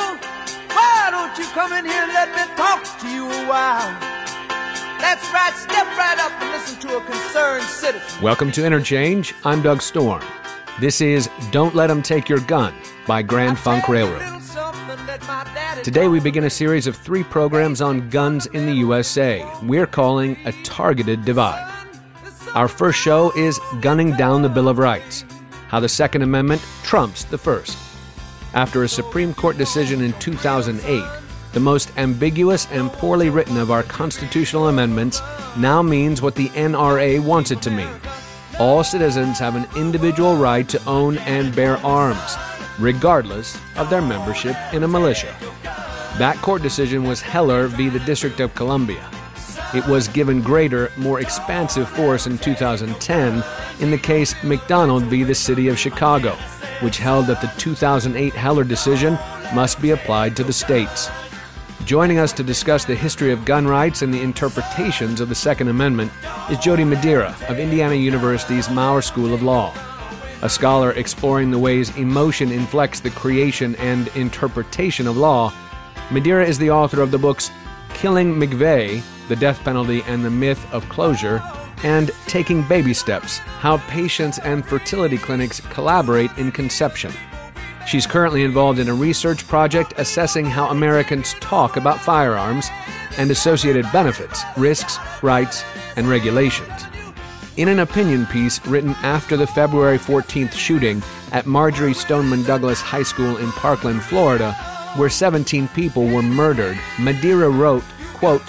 people, why don't you come in here and let me talk to you a while? That's right, step right up and listen to a concerned citizen. Welcome to Interchange. I'm Doug Storm. This is Don't Let Them Take Your Gun by Grand Funk Railroad. Today we begin a series of three programs on guns in the USA. We're calling a targeted divide. Our first show is Gunning Down the Bill of Rights How the Second Amendment Trumps the First. After a Supreme Court decision in 2008, the most ambiguous and poorly written of our constitutional amendments now means what the NRA wants it to mean. All citizens have an individual right to own and bear arms, regardless of their membership in a militia. That court decision was Heller v. the District of Columbia. It was given greater, more expansive force in 2010 in the case McDonald v. the City of Chicago, which held that the 2008 Heller decision must be applied to the states. Joining us to discuss the history of gun rights and the interpretations of the Second Amendment is Jody Madeira of Indiana University's Maurer School of Law. A scholar exploring the ways emotion inflects the creation and interpretation of law, Madeira is the author of the books Killing McVeigh, The Death Penalty and the Myth of Closure, and Taking Baby Steps How Patients and Fertility Clinics Collaborate in Conception. She's currently involved in a research project assessing how Americans talk about firearms and associated benefits, risks, rights, and regulations. In an opinion piece written after the February 14th shooting at Marjory Stoneman Douglas High School in Parkland, Florida, where 17 people were murdered, Madeira wrote, quote,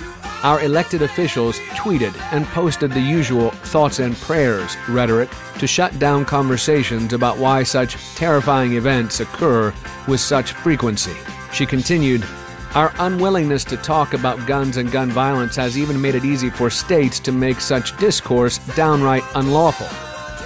our elected officials tweeted and posted the usual thoughts and prayers rhetoric to shut down conversations about why such terrifying events occur with such frequency. She continued, Our unwillingness to talk about guns and gun violence has even made it easy for states to make such discourse downright unlawful.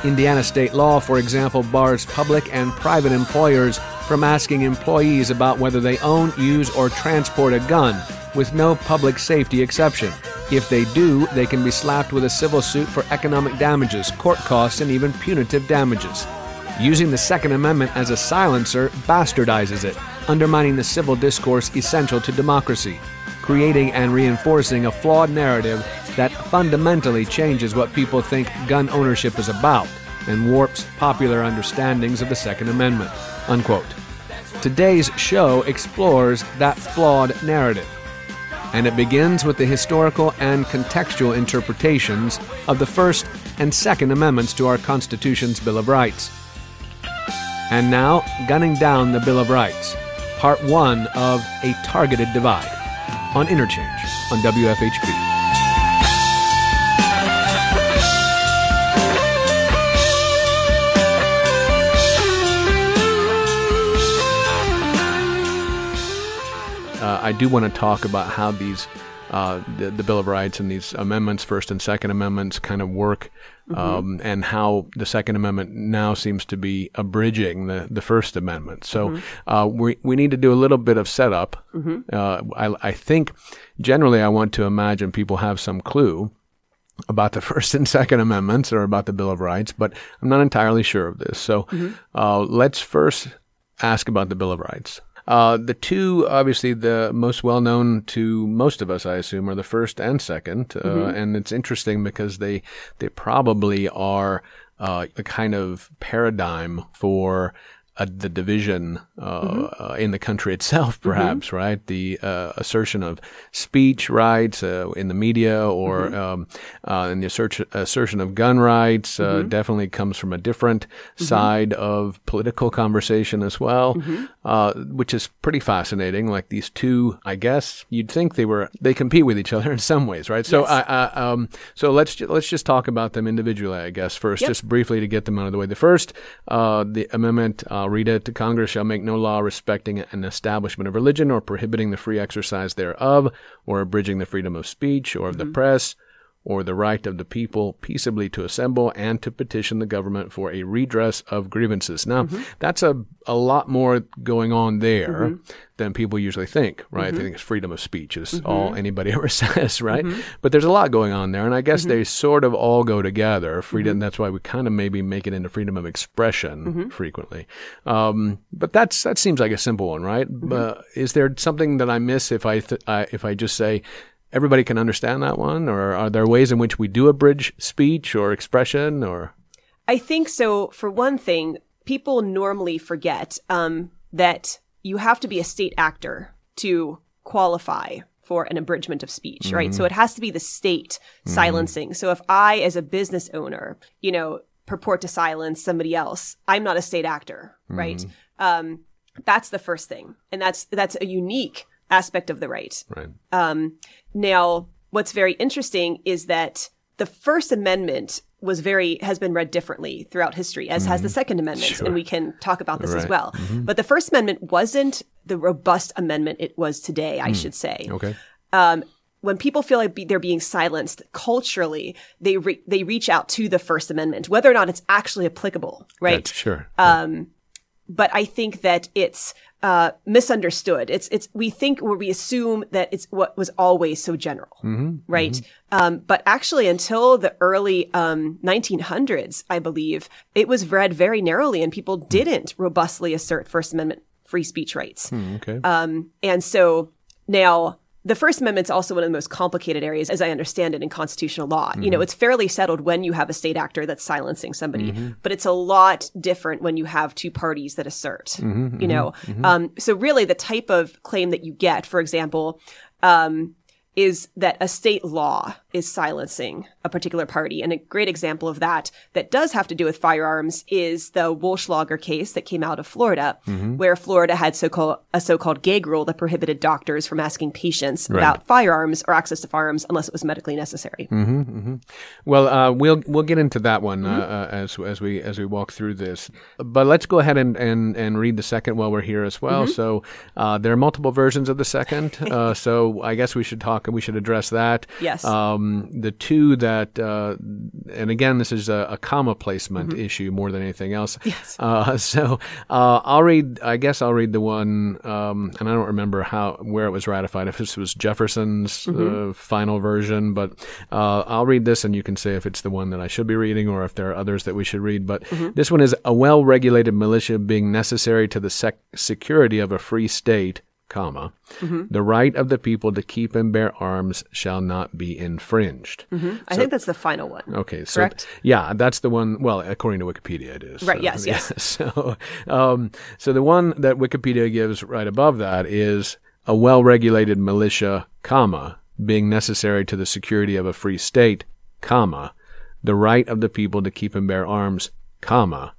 Indiana state law, for example, bars public and private employers from asking employees about whether they own, use, or transport a gun with no public safety exception. If they do, they can be slapped with a civil suit for economic damages, court costs, and even punitive damages. Using the Second Amendment as a silencer bastardizes it, undermining the civil discourse essential to democracy, creating and reinforcing a flawed narrative that fundamentally changes what people think gun ownership is about and warps popular understandings of the Second Amendment. Unquote. Today's show explores that flawed narrative and it begins with the historical and contextual interpretations of the First and Second Amendments to our Constitution's Bill of Rights. And now, gunning down the Bill of Rights, part one of A Targeted Divide, on Interchange on WFHB. I do want to talk about how these uh, the, the, Bill of Rights and these amendments, First and Second Amendments, kind of work, mm-hmm. um, and how the Second Amendment now seems to be abridging the, the First Amendment. So mm-hmm. uh, we we need to do a little bit of setup. Mm-hmm. Uh, I, I think generally I want to imagine people have some clue about the First and Second Amendments or about the Bill of Rights, but I'm not entirely sure of this. So mm-hmm. uh, let's first ask about the Bill of Rights. Uh, the two, obviously, the most well known to most of us, I assume, are the first and second. Uh, mm-hmm. And it's interesting because they they probably are uh, a kind of paradigm for uh, the division uh, mm-hmm. uh, in the country itself, mm-hmm. perhaps, mm-hmm. right? The uh, assertion of speech rights uh, in the media or mm-hmm. um, uh, and the assert- assertion of gun rights mm-hmm. definitely comes from a different mm-hmm. side of political conversation as well, which is pretty fascinating. Like these two, I guess you'd think they were they compete with each other in some ways, right? So, yes. I, I, um, so let's ju- let's just talk about them individually, I guess. First, yep. just briefly to get them out of the way. The first, the amendment. I'll read it. To Congress shall make no law respecting an establishment of religion or prohibiting the free exercise thereof or abridging the freedom of speech or of mm-hmm. the press or the right of the people peaceably to assemble and to petition the government for a redress of grievances. Now, mm-hmm. that's a, a lot more going on there mm-hmm. than people usually think, right? Mm-hmm. They think it's freedom of speech is mm-hmm. all anybody ever says, right? Mm-hmm. But there's a lot going on there, and I guess mm-hmm. they sort of all go together. Freedom, that's why we kind of maybe make it into freedom of expression frequently. Um, but that's that seems like a simple one, right? Uh, is there something that I miss if I, th- I if I just say everybody can understand that one? Or are there ways in which we do abridge speech or expression or? I think so. For one thing, people normally forget um, that you have to be a state actor to qualify for an abridgment of speech, mm-hmm. right? So it has to be the state mm-hmm. silencing. So if I, as a business owner, you know, purport to silence somebody else, I'm not a state actor, right? Mm-hmm. Um, that's the first thing, and that's that's a unique aspect of the right. Right. Um, now, what's very interesting is that the First Amendment was very has been read differently throughout history, as mm-hmm. has the mm-hmm. Second Amendment, sure. and we can talk about this right. as well. Mm-hmm. But the First Amendment wasn't the robust amendment it was today, I mm. should say. Okay. Um, when people feel like be, they're being silenced culturally, they re- they reach out to the First Amendment, whether or not it's actually applicable, right? That's sure. Um, but I think that it's uh, misunderstood. It's it's we think or we assume that it's what was always so general, mm-hmm, right? Mm-hmm. Um, but actually, until the early um, 1900s, I believe it was read very narrowly, and people didn't robustly assert First Amendment free speech rights. Mm, okay. Um, and so now the First Amendment's also one of the most complicated areas, as I understand it, in constitutional law. Mm-hmm. You know, mm-hmm. it's fairly settled when you have a state actor that's silencing somebody, mm-hmm. but it's a lot different when you have two parties that assert. Mm-hmm, you know, mm-hmm, um, so really the type of claim that you get, for example, um, is that a state law is silencing a particular party. And a great example of that that does have to do with firearms is the Wollschlaeger case that came out of Florida, mm-hmm. where Florida had so-called a so-called gag rule that prohibited doctors from asking patients right. about firearms or access to firearms unless it was medically necessary. Mm-hmm, mm-hmm. Well, uh, we'll we'll get into that one uh, uh, as as we as we walk through this. But let's go ahead and and, and read the second while we're here as well. Mm-hmm. So uh, there are multiple versions of the second. Uh, so I guess we should talk and we should address that. Yes. Um, the two that, uh, and again, this is a, a comma placement issue more than anything else. Mm-hmm. Yes. Uh, so uh, I'll read. I guess I'll read the one, um, and I don't remember how where it was ratified. If this was Jefferson's Mm-hmm. uh, final version, but uh, I'll read this, and you can say if it's the one that I should be reading or if there are others that we should read. But Mm-hmm. this one is a well-regulated militia being necessary to the sec- security of a free state comma, Mm-hmm. the right of the people to keep and bear arms shall not be infringed. I think that's the final one. Okay, so Correct? yeah, that's the one. Well, according to Wikipedia, it is Right, So, yes, yes. yeah, So, um, so the one that Wikipedia gives right above that is a well-regulated militia, comma, being necessary to the security of a free state, comma, the right of the people to keep and bear arms, comma,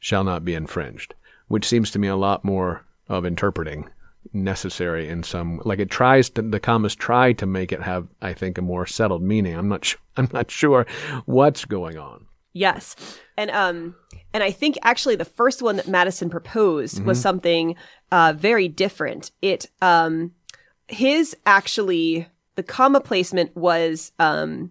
shall not be infringed. Which seems to me a lot more of interpreting necessary in some like it tries to the commas try to make it have I think a more settled meaning. I'm not su- I'm not sure what's going on. Yes. And um and I think actually the first one that Madison proposed was something uh very different. It um his actually the comma placement was um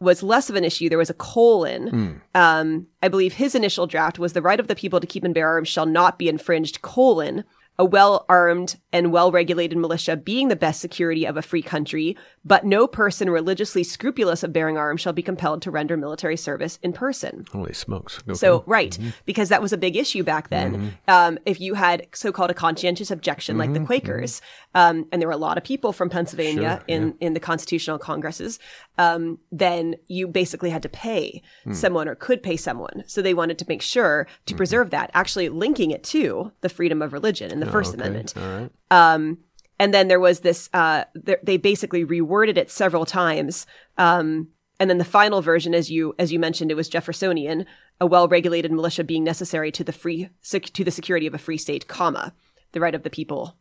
was less of an issue. There was a colon. Um, I believe his initial draft was the right of the people to keep and bear arms shall not be infringed, colon, a well armed and well regulated militia being the best security of a free country, but no person religiously scrupulous of bearing arms shall be compelled to render military service in person. Holy smokes. Okay. So, right, because that was a big issue back then. Um, if you had so called a conscientious objection like the Quakers, um, and there were a lot of people from Pennsylvania Sure, in, in the constitutional congresses, um, then you basically had to pay someone or could pay someone. So they wanted to make sure to preserve that, actually linking it to the freedom of religion in the First Okay, Amendment. Right. Um, and then there was this, uh, th- they basically reworded it several times. Um, and then the final version, as you, as you mentioned, it was Jeffersonian, a well-regulated militia being necessary to the free, sec- to the security of a free state, comma, the right of the people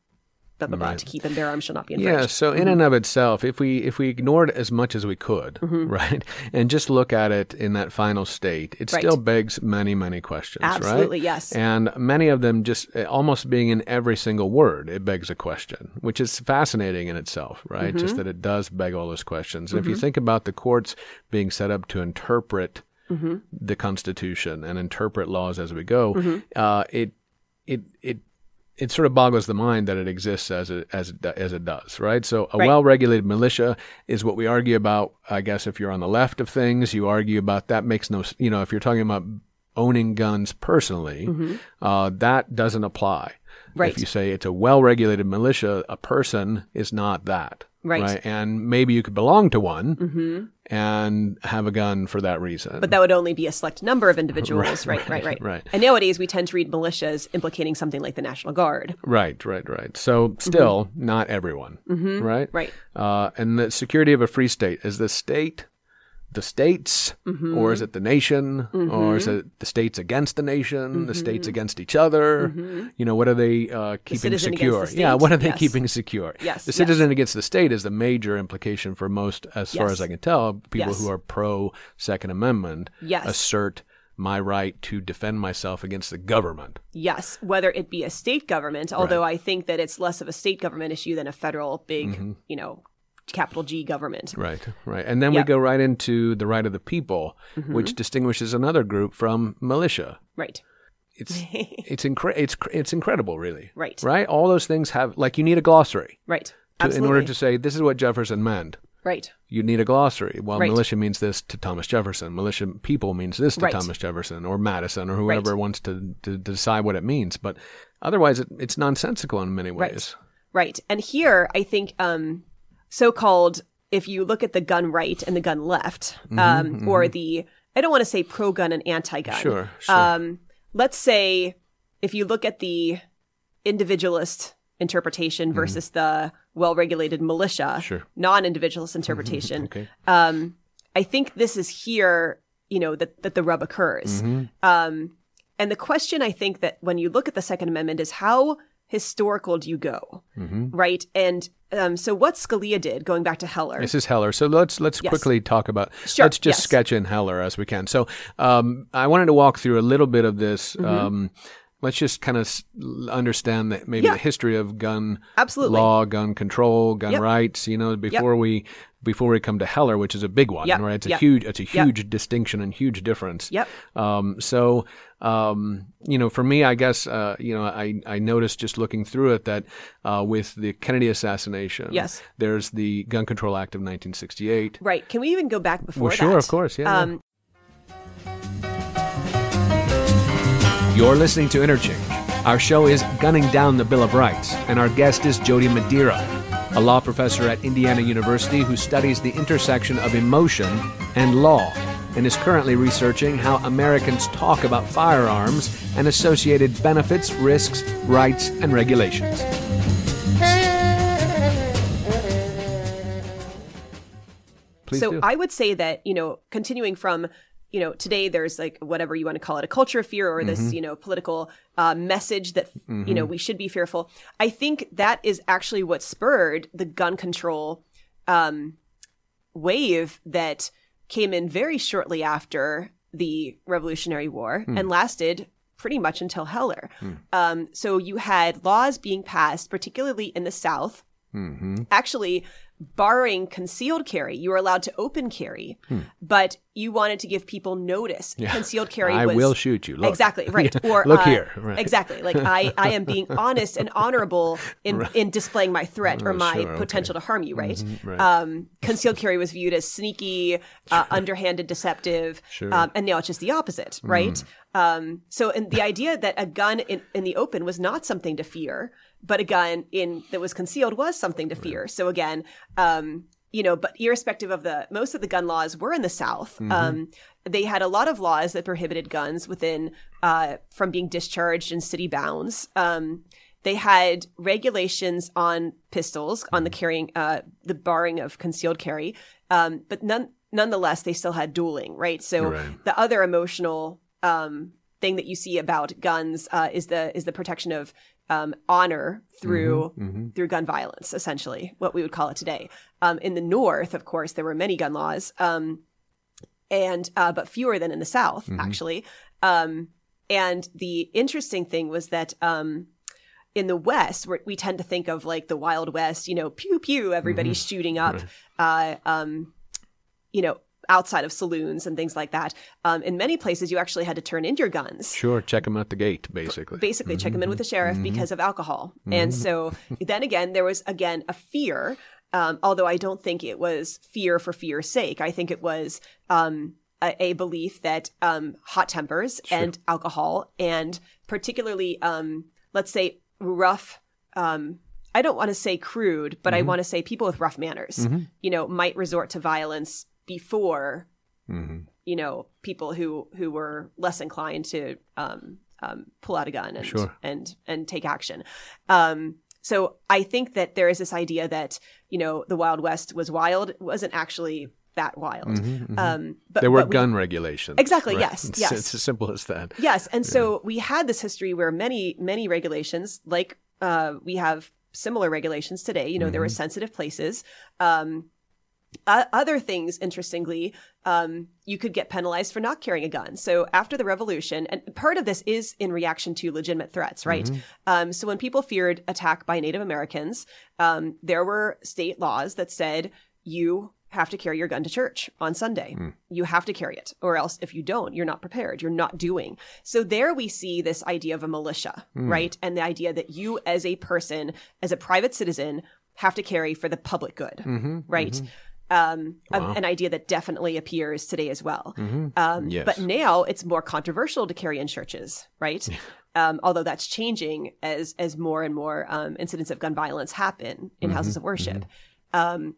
blah blah blah to keep and bear arms shall not be Yeah, infringed. so in mm-hmm. and of itself, if we if we ignored as much as we could, mm-hmm. right, and just look at it in that final state, it Right. still begs many many questions, Absolutely, right? yes. And many of them just uh, almost being in every single word, it begs a question, which is fascinating in itself, right? Just mm-hmm. that it does beg all those questions. And if you think about the courts being set up to interpret the Constitution and interpret laws as we go, uh, it it it it sort of boggles the mind that it exists as it as it, as it does, right? So a Right. well-regulated militia is what we argue about. I guess if you're on the left of things, you argue about that makes no, you know, if you're talking about owning guns personally, uh, that doesn't apply. Right. If you say it's a well-regulated militia, a person is not that. Right. And maybe you could belong to one mm-hmm. and have a gun for that reason. But that would only be a select number of individuals, right, right, right, right. And nowadays we tend to read militias implicating something like the National Guard. Right, right, right. So mm-hmm. still, not everyone, mm-hmm. right? Right. Uh, and the security of a free state is the state, the states, or is mm-hmm. it the nation, or is mm-hmm. it the states against the nation, the mm-hmm. states against each other? You know, what are they uh, keeping against secure? the Yeah, what are they Yes. keeping secure? Yes, the yes. citizen against the state is the major implication for most, as far as I can tell, people Yes. who are pro Second Amendment Yes. assert my right to defend myself against the government. Yes, whether it be a state government, although I think that it's less of a state government issue than a federal big, you know, capital G government. Right, right. And then we go right into the right of the people, which distinguishes another group from militia. Right. It's it's incre- it's it's incredible, really. Right. Right. All those things have like you need a glossary Right. to, in order to say this is what Jefferson meant. right. You need a glossary. Well, Right. militia means this to Thomas Jefferson. Militia people means this to Right. Thomas Jefferson or Madison or whoever wants to, to decide what it means. But otherwise, it, it's nonsensical in many ways. Right. And here, I think um, so called, if you look at the gun right and the gun left, Mm-hmm, um, or the, I don't want to say pro gun and anti gun. Sure, sure. Um, let's say if you look at the individualist interpretation versus the well regulated militia, Mm-hmm. Sure. Mm-hmm. non individualist interpretation, Okay. um, I think this is here, you know, that, that the rub occurs. Mm-hmm. Um, and the question I think that when you look at the Second Amendment is how historical do you go, Mm-hmm. right? And um, so what Scalia did, going back to Heller, This is Heller. So let's let's Yes. quickly talk about. Sure, Let's just yes. sketch in Heller as we can. So um, I wanted to walk through a little bit of this. Mm-hmm. Um, let's just kind of s- understand that maybe Yeah. the history of gun Absolutely. law, gun control, gun Yep. rights. You know, before we before we come to Heller, which is a big one, Yep, right? It's a yep, huge it's a yep. huge distinction and huge difference. Yep. Um, so, um, you know, for me, I guess, uh, you know, I, I noticed just looking through it that uh, with the Kennedy assassination, Yes. there's the Gun Control Act of 1968. right? Can we even go back before Well, sure, that? of course, yeah, yeah. Um, You're listening to Interchange. Our show is Gunning Down the Bill of Rights, and our guest is Jody Madeira, a law professor at Indiana University who studies the intersection of emotion and law and is currently researching how Americans talk about firearms and associated benefits, risks, rights, and regulations. Please so do. I would say that, you know, continuing from, you know, today there's like whatever you want to call it, a culture of fear or Mm-hmm. this, you know, political uh, message that, you know, we should be fearful. I think that is actually what spurred the gun control um, wave that came in very shortly after the Revolutionary War Hmm. and lasted pretty much until Heller. Um, so you had laws being passed, particularly in the South, Mm-hmm. actually barring concealed carry. You were allowed to open carry, but you wanted to give people notice. Concealed carry Hmm. I was will shoot you. Look. Exactly, right. Or Look uh, here. Right. Exactly. Like I, I am being honest and honorable in, in displaying my threat or Oh, my sure, okay. potential to harm you, right? Mhm, right. Um, concealed carry was viewed as sneaky, uh, underhanded, deceptive, Sure. um, and now it's just the opposite, right? Um, so, and the idea that a gun in, in the open was not something to fear, but a gun in that was concealed was something to fear. So again, um, you know, but irrespective of the most of the gun laws were in the South. Um, they had a lot of laws that prohibited guns within uh, from being discharged in city bounds. Um, they had regulations on pistols, on the carrying, uh, the barring of concealed carry, um, but none, nonetheless, they still had dueling, right? So Right. the other emotional um, thing that you see about guns uh, is the is the protection of um, honor through through gun violence, essentially what we would call it today. Um, in the North, of course, there were many gun laws, um, and uh, but fewer than in the South, actually. Um, and the interesting thing was that um, in the West, where we tend to think of like the Wild West, you know, pew pew, everybody's shooting up, uh, um, you know, outside of saloons and things like that. Um, in many places, you actually had to turn in your guns. Sure, check them at the gate, basically. Basically, check them in with the sheriff because of alcohol. And so then again, there was again a fear. Um, although I don't think it was fear for fear's sake. I think it was um, a, a belief that um, hot tempers and alcohol, and particularly, um, let's say, rough. Um, I don't want to say crude, but I want to say people with rough manners, you know, might resort to violence before, you know, people who who were less inclined to um, um, pull out a gun and Sure. and and take action. Um, so I think that there is this idea that you know the Wild West was wild, it wasn't actually that wild. Um, but there were but we- gun regulations. Exactly, right? yes, It's, yes. it's as simple as that. Yes, and so we had this history where many many regulations, like uh, we have similar regulations today. You know, there were sensitive places. Um, other things, interestingly, um, you could get penalized for not carrying a gun. So after the revolution, and part of this is in reaction to legitimate threats, right? Um, so when people feared attack by Native Americans, um, there were state laws that said you have to carry your gun to church on Sunday. You have to carry it, or else if you don't, you're not prepared. You're not doing. So there we see this idea of a militia, right? And the idea that you, as a person, as a private citizen, have to carry for the public good, right? Um, a- an idea that definitely appears today as well. Um, Yes. But now it's more controversial to carry in churches, right? Um, although that's changing as as more and more um, incidents of gun violence happen in houses of worship. Um,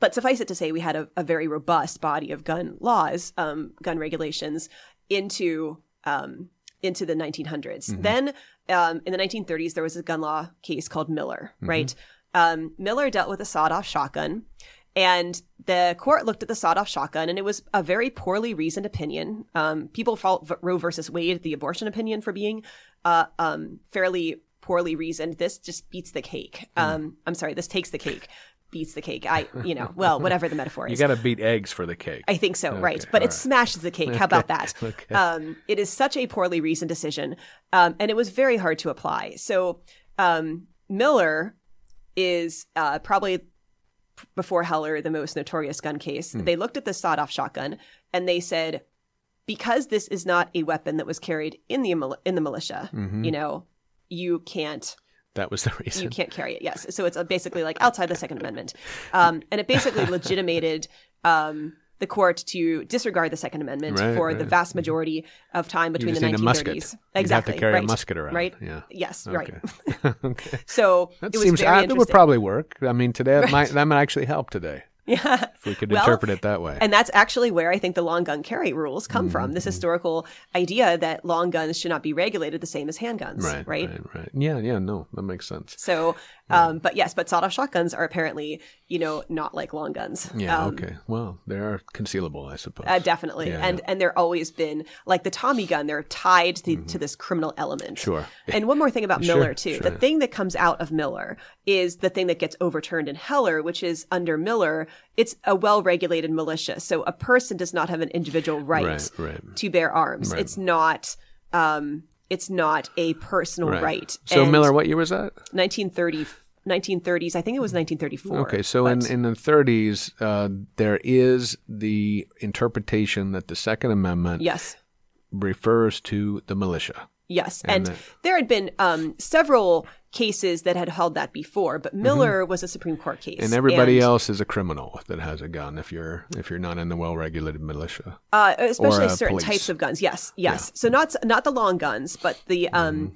but suffice it to say, we had a, a very robust body of gun laws, um, gun regulations into um, into the 1900s. Then um, in the 1930s, there was a gun law case called Miller, right? Um, Miller dealt with a sawed-off shotgun, and the court looked at the sawed-off shotgun, and it was a very poorly reasoned opinion. Um, people fault Roe versus Wade, the abortion opinion, for being uh, um, fairly poorly reasoned. This just beats the cake. Um, I'm sorry, this takes the cake, beats the cake. I, you know, well, whatever the metaphor is. You got to beat eggs for the cake. I think so, right? But all it right. smashes the cake. How about that? okay. Um, it is such a poorly reasoned decision, um, and it was very hard to apply. So um, Miller is uh, probably before Heller the most notorious gun case. Hmm. They looked at the sawed-off shotgun and they said, because this is not a weapon that was carried in the in the militia, Mm-hmm. you know, you can't that was the reason. you can't carry it. Yes. So it's basically like outside the Second Amendment. Um, and it basically legitimated um, the court to disregard the Second Amendment Right, for the vast majority of time between the need a 1930s. musket. You'd have to Exactly. carry a right. musket around. Right. Yeah. Yes. Okay. Right. okay. So That it seems that interesting. would probably work. I mean, today that might that might actually help today yeah. if we could Well, interpret it that way. And that's actually where I think the long gun carry rules come from. Mm-hmm. This historical idea that long guns should not be regulated the same as handguns. right, Right. right, right. Yeah, yeah. No, that makes sense. So, um, but yes, but sawed-off shotguns are apparently, you know, not like long guns. Yeah. Um, okay. Well, they are concealable, I suppose. Uh, definitely, Yeah, and and they're always been like the Tommy gun. They're tied to, to this criminal element. Mm-hmm. Sure. And one more thing about Sure, Miller too. sure. The thing that comes out of Miller is the thing that gets overturned in Heller, which is under Miller, it's a well-regulated militia. So a person does not have an individual right, Right, right. to bear arms. It's not. Um, it's not a personal right. So And Miller, what year was that? 1930. 1930s. I think it was 1934. Okay, so in, but- in the 30s, uh, there is the interpretation that the Second Amendment yes. refers to the militia. Yes, and, that- there had been um, several cases that had held that before, but Miller was a Supreme Court case, Mm-hmm. And everybody else is a criminal that has a gun if you're if you're not in the well-regulated militia. uh, especially certain police. types of guns. Yes, yes. So not not the long guns, but the um, Mm-hmm.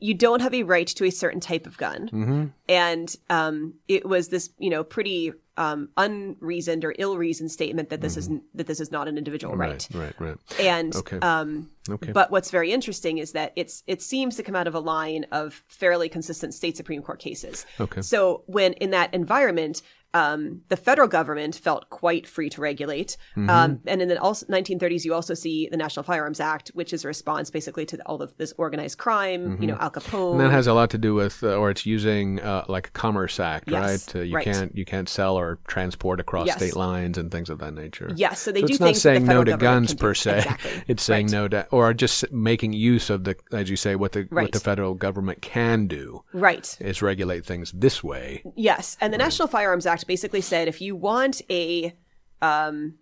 you don't have a right to a certain type of gun, Mm-hmm. and um, it was this you know pretty um, unreasoned or ill-reasoned statement that this is that this is not an individual right. Mm-hmm. Right, right, right. And Okay. um, Okay. but what's very interesting is that it's it seems to come out of a line of fairly consistent state supreme court cases. Okay. So when in that environment, um, the federal government felt quite free to regulate, Mm-hmm. um, and in the also 1930s, you also see the National Firearms Act, which is a response basically to all of this organized crime. You know, Al Capone. Mm-hmm. And that has a lot to do with, uh, or it's using uh, like a Commerce Act, Yes, right? Uh, you right. can't you can't sell or transport across Yes. state lines and things of that nature. Yes, so they so do it's not things that the saying no to guns per se. Exactly. It's saying Right. no to, or just making use of the, as you say, what the what the federal government can do right. is regulate things this way. Yes, and the National Firearms Act basically said if you want a, um,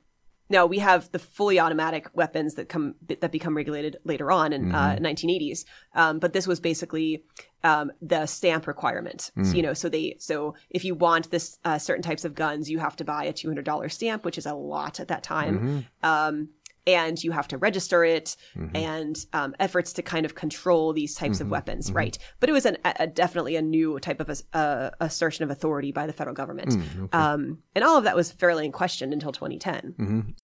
no, we have the fully automatic weapons that come that become regulated later on in uh, 1980s. Um, but this was basically um, the stamp requirement. So, you know, so they so if you want this uh, certain types of guns, you have to buy a two hundred dollar stamp, which is a lot at that time. Um, and you have to register it and um, efforts to kind of control these types of weapons right? But it was an, a, definitely a new type of a, uh assertion of authority by the federal government. Um, and all of that was fairly in question until 2010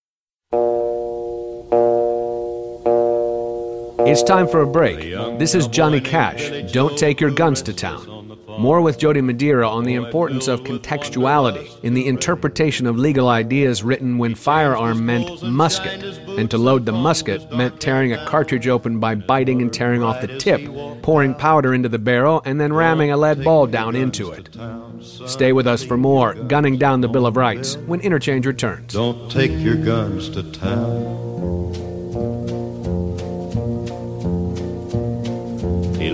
It's time for a break. This is Johnny Cash. Don't take your guns to town. More with Jody Madeira on the importance of contextuality in the interpretation of legal ideas written when firearm meant musket, and to load the musket meant tearing a cartridge open by biting and tearing off the tip, pouring powder into the barrel, and then ramming a lead ball down into it. Stay with us for more Gunning Down the Bill of Rights when Interchange returns. Don't take your guns to town.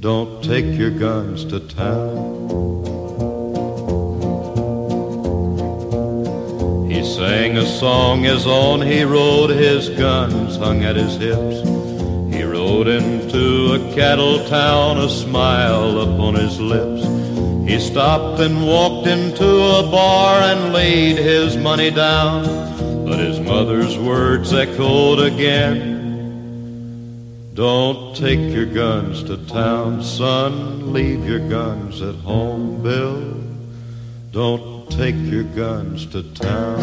Don't take your guns to town. He sang a song his own, he rode his guns hung at his hips. He rode into a cattle town, a smile upon his lips. He stopped and walked into a bar and laid his money down. But his mother's words echoed again. Don't take your guns to town, son. Leave your guns at home, Bill. Don't take your guns to town.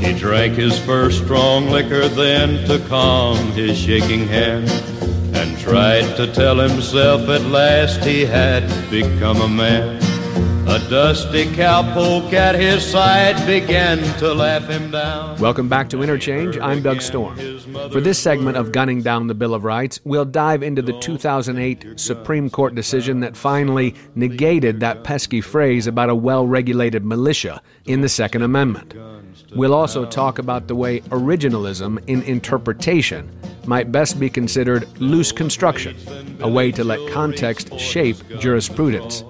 He drank his first strong liquor then to calm his shaking hand and tried to tell himself at last he had become a man. A dusty cowpoke at his side began to laugh him down. Welcome back to Interchange. I'm Doug Storm. For this segment of Gunning Down the Bill of Rights, we'll dive into the 2008 Supreme Court decision that finally negated that pesky phrase about a well regulated militia in the Second Amendment. We'll also talk about the way originalism in interpretation might best be considered loose construction, a way to let context shape jurisprudence.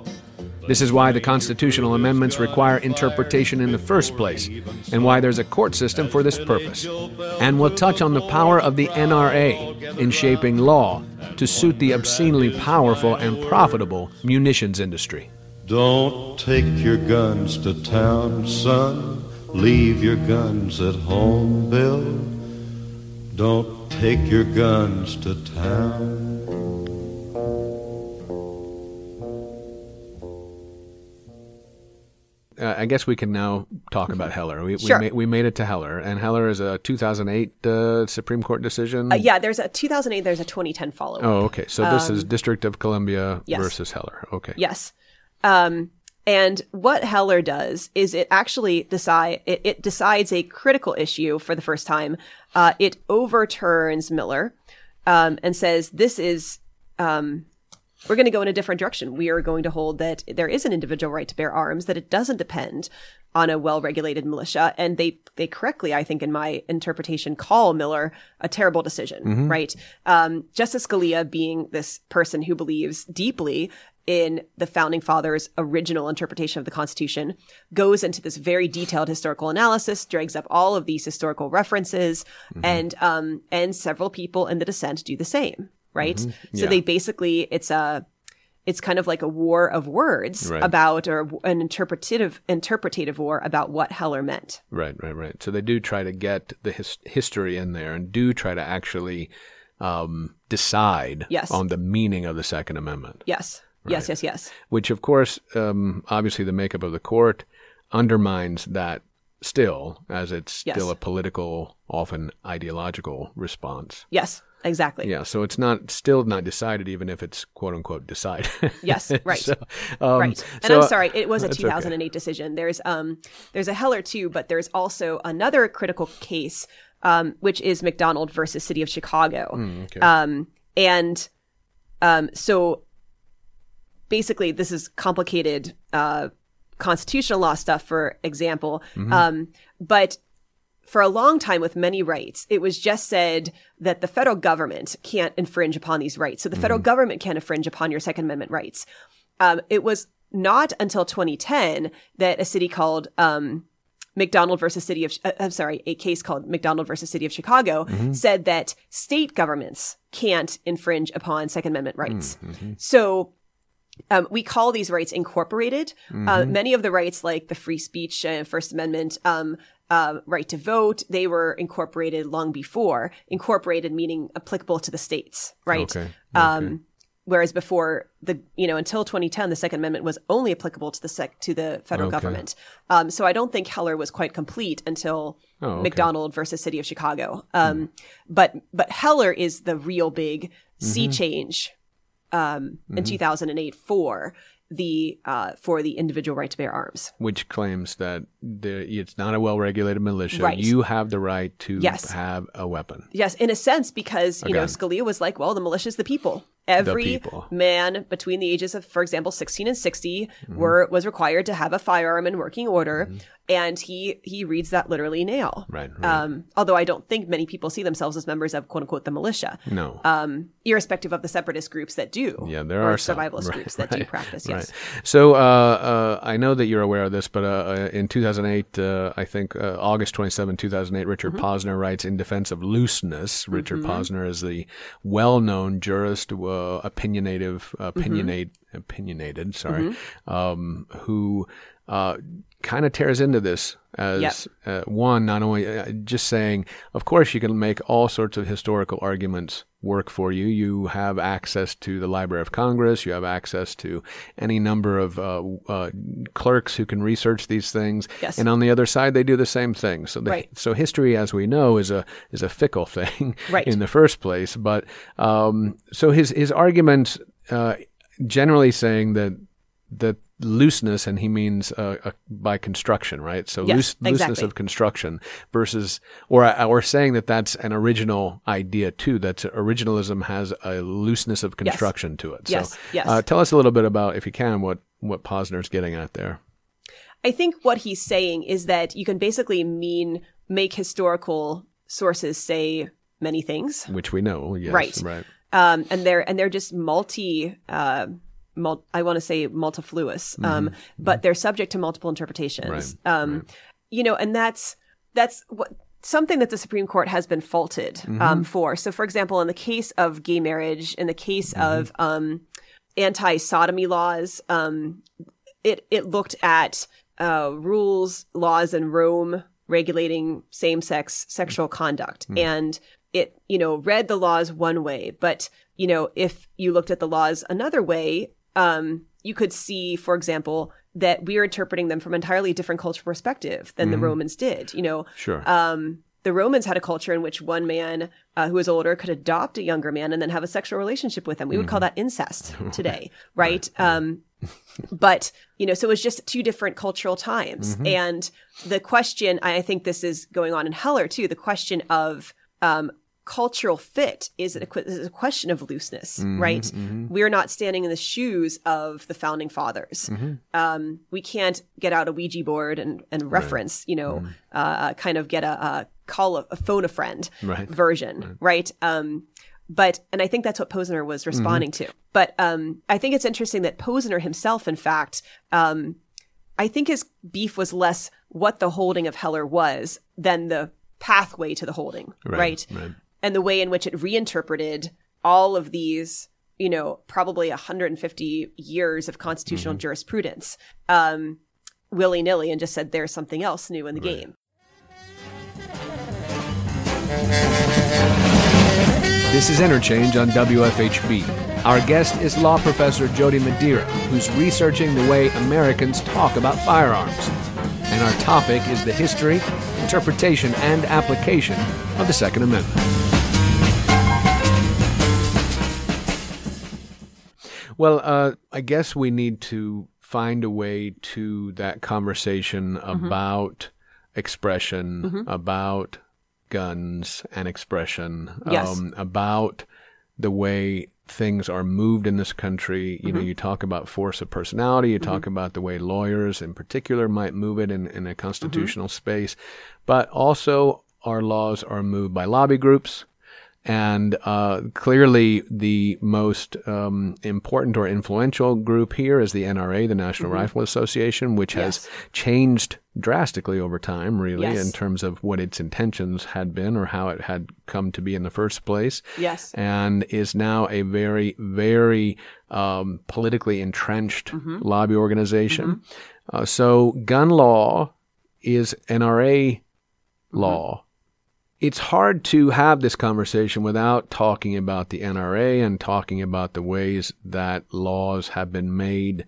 This is why the constitutional amendments require interpretation in the first place, and why there's a court system for this purpose. And we'll touch on the power of the NRA in shaping law to suit the obscenely powerful and profitable munitions industry. Don't take your guns to town, son. Leave your guns at home, Bill. Don't take your guns to town. Uh, I guess we can now talk about Heller. We, Sure. we, ma- we made it to Heller, and Heller is a 2008 uh, Supreme Court decision. Uh, yeah, there's a 2008, there's a 2010 follow up. Oh, okay. So this is District of Columbia Um, yes. versus Heller. Okay. Yes. Um, and what Heller does is it actually decide it, it decides a critical issue for the first time. Uh, it overturns Miller um, and says this is um, we're going to go in a different direction. We are going to hold that there is an individual right to bear arms, that it doesn't depend on a well-regulated militia. And they, they correctly, I think, in my interpretation, call Miller a terrible decision, right? Um, Justice Scalia being this person who believes deeply in the founding fathers' original interpretation of the Constitution, goes into this very detailed historical analysis, drags up all of these historical references, and um, and several people in the dissent do the same, right? So Yeah. they basically it's a it's kind of like a war of words Right. about or an interpretative interpretative war about what Heller meant. Right, right, right. So they do try to get the his- history in there and do try to actually um, decide Yes. on the meaning of the Second Amendment, Yes. Yes, yes, yes. which, of course, um, obviously the makeup of the court undermines that still, as it's Yes. still a political, often ideological response. Yes, exactly. Yeah, so it's not still not decided, even if it's quote unquote decided. Yes, right. So, um, right. And so- I'm sorry, it was a that's okay. 2008 decision. There's um there's a Heller too, but there's also another critical case um which is McDonald versus City of Chicago. Hmm, okay. Um and um so basically this is complicated uh constitutional law stuff for example. Mm-hmm. Um but for a long time with many rights, it was just said that the federal government can't infringe upon these rights. So the federal government can't infringe upon your Second Amendment rights. Um, it was not until 2010 that a city called um, McDonald versus City of, uh, I'm sorry, a case called McDonald versus City of Chicago said that state governments can't infringe upon Second Amendment rights. So um, we call these rights incorporated. Uh, many of the rights, like the free speech, uh, First Amendment, um, uh, right to vote, they were incorporated long before. Incorporated meaning applicable to the states, right? Okay. Um, whereas before the, you know, until 2010, the Second Amendment was only applicable to the sec to the federal Okay. government. Um, so I don't think Heller was quite complete until Oh. Hmm. McDonald versus City of Chicago. Um, but but Heller is the real big Mm-hmm. sea change um, in 2008 for the uh, for the individual right to bear arms. which claims that the, it's not a well-regulated militia. Right. You have the right to Yes. have a weapon. Yes, in a sense, because you know Scalia was like, well, the militia is the people. Every people. man between the ages of, for example, 16 and 60 Mm-hmm. were was required to have a firearm in working order, and he he reads that literally now. Right, right. Um, although I don't think many people see themselves as members of quote unquote the militia. No. Um, irrespective of the separatist groups that do. Yeah, there are some. survivalist Right, groups that do practice. Yes. Right. So uh, uh, I know that you're aware of this, but uh, uh, in 2008, uh, I think uh, August 27, 2008, Richard Mm-hmm. Posner writes in defense of looseness. Richard Posner is the well-known jurist, uh, opinionative, Mm-hmm. opinionate, opinionated, sorry, um, who uh, kind of tears into this as Yep. uh, one, not only uh, just saying, of course, you can make all sorts of historical arguments work for you. You have access to the Library of Congress. You have access to any number of uh, uh, clerks who can research these things. Yes. And on the other side, they do the same thing. So, the, Right. so history, as we know, is a is a fickle thing Right. in the first place. But um, so his his argument, uh, generally saying that that looseness, and he means uh, uh, by construction, right? So Yes, loose, looseness exactly. of construction versus, or or saying that that's an original idea too. That originalism has a looseness of construction to it. Yes, So, yes. Uh, tell us a little bit about, if you can, what what Posner's getting at there. I think what he's saying is that you can basically mean make historical sources say many things. Which we know, yes, Right. right. um, and they're and they're just multi. Uh, mul- I want to say multifluous, um, but they're subject to multiple interpretations. Mm-hmm. Right, Um, You know, and that's that's what something that the Supreme Court has been faulted Mm-hmm. um, for. So, for example, in the case of gay marriage, in the case Mm-hmm. of um, anti-sodomy laws, um, it it looked at uh, rules, laws in Rome regulating same-sex sexual conduct, and it you know read the laws one way, but you know if you looked at the laws another way, um, you could see, for example, that we're interpreting them from an entirely different cultural perspective than the Romans did. You know, Sure. um, the Romans had a culture in which one man uh, who was older could adopt a younger man and then have a sexual relationship with him. We would call that incest today, right? Um, but you know, so it was just two different cultural times, and the question I think this is going on in Heller too. The question of um, cultural fit is a, is a question of looseness, Mm-hmm, right? We're not standing in the shoes of the founding fathers. Mm-hmm. Um, we can't get out a Ouija board and, and reference, you know, Mm-hmm. uh, kind of get a, a call a, a phone a friend Right. version, right? Um, but and I think that's what Posner was responding to. But um, I think it's interesting that Posner himself, in fact, um, I think his beef was less what the holding of Heller was than the pathway to the holding, right? right. And the way in which it reinterpreted all of these, you know, probably 150 years of constitutional jurisprudence um, willy nilly and just said there's something else new in the game. This is Interchange on WFHB. Our guest is law professor Jody Madeira, who's researching the way Americans talk about firearms. And our topic is the history, interpretation, and application of the Second Amendment. Well, uh, I guess we need to find a way to that conversation mm-hmm. about expression, mm-hmm. about guns and expression, Yes. um, about the way things are moved in this country. You know, mm-hmm. you talk about force of personality, you talk about the way lawyers in particular might move it in, in a constitutional space, but also our laws are moved by lobby groups. And uh, clearly, the most um, important or influential group here is the NRA, the National Rifle Association, which has changed drastically over time, really, Yes. in terms of what its intentions had been or how it had come to be in the first place. Yes. And is now a very, very um, politically entrenched Mm-hmm. lobby organization. Uh, so, gun law is NRA Mm-hmm. law it's hard to have this conversation without talking about the NRA and talking about the ways that laws have been made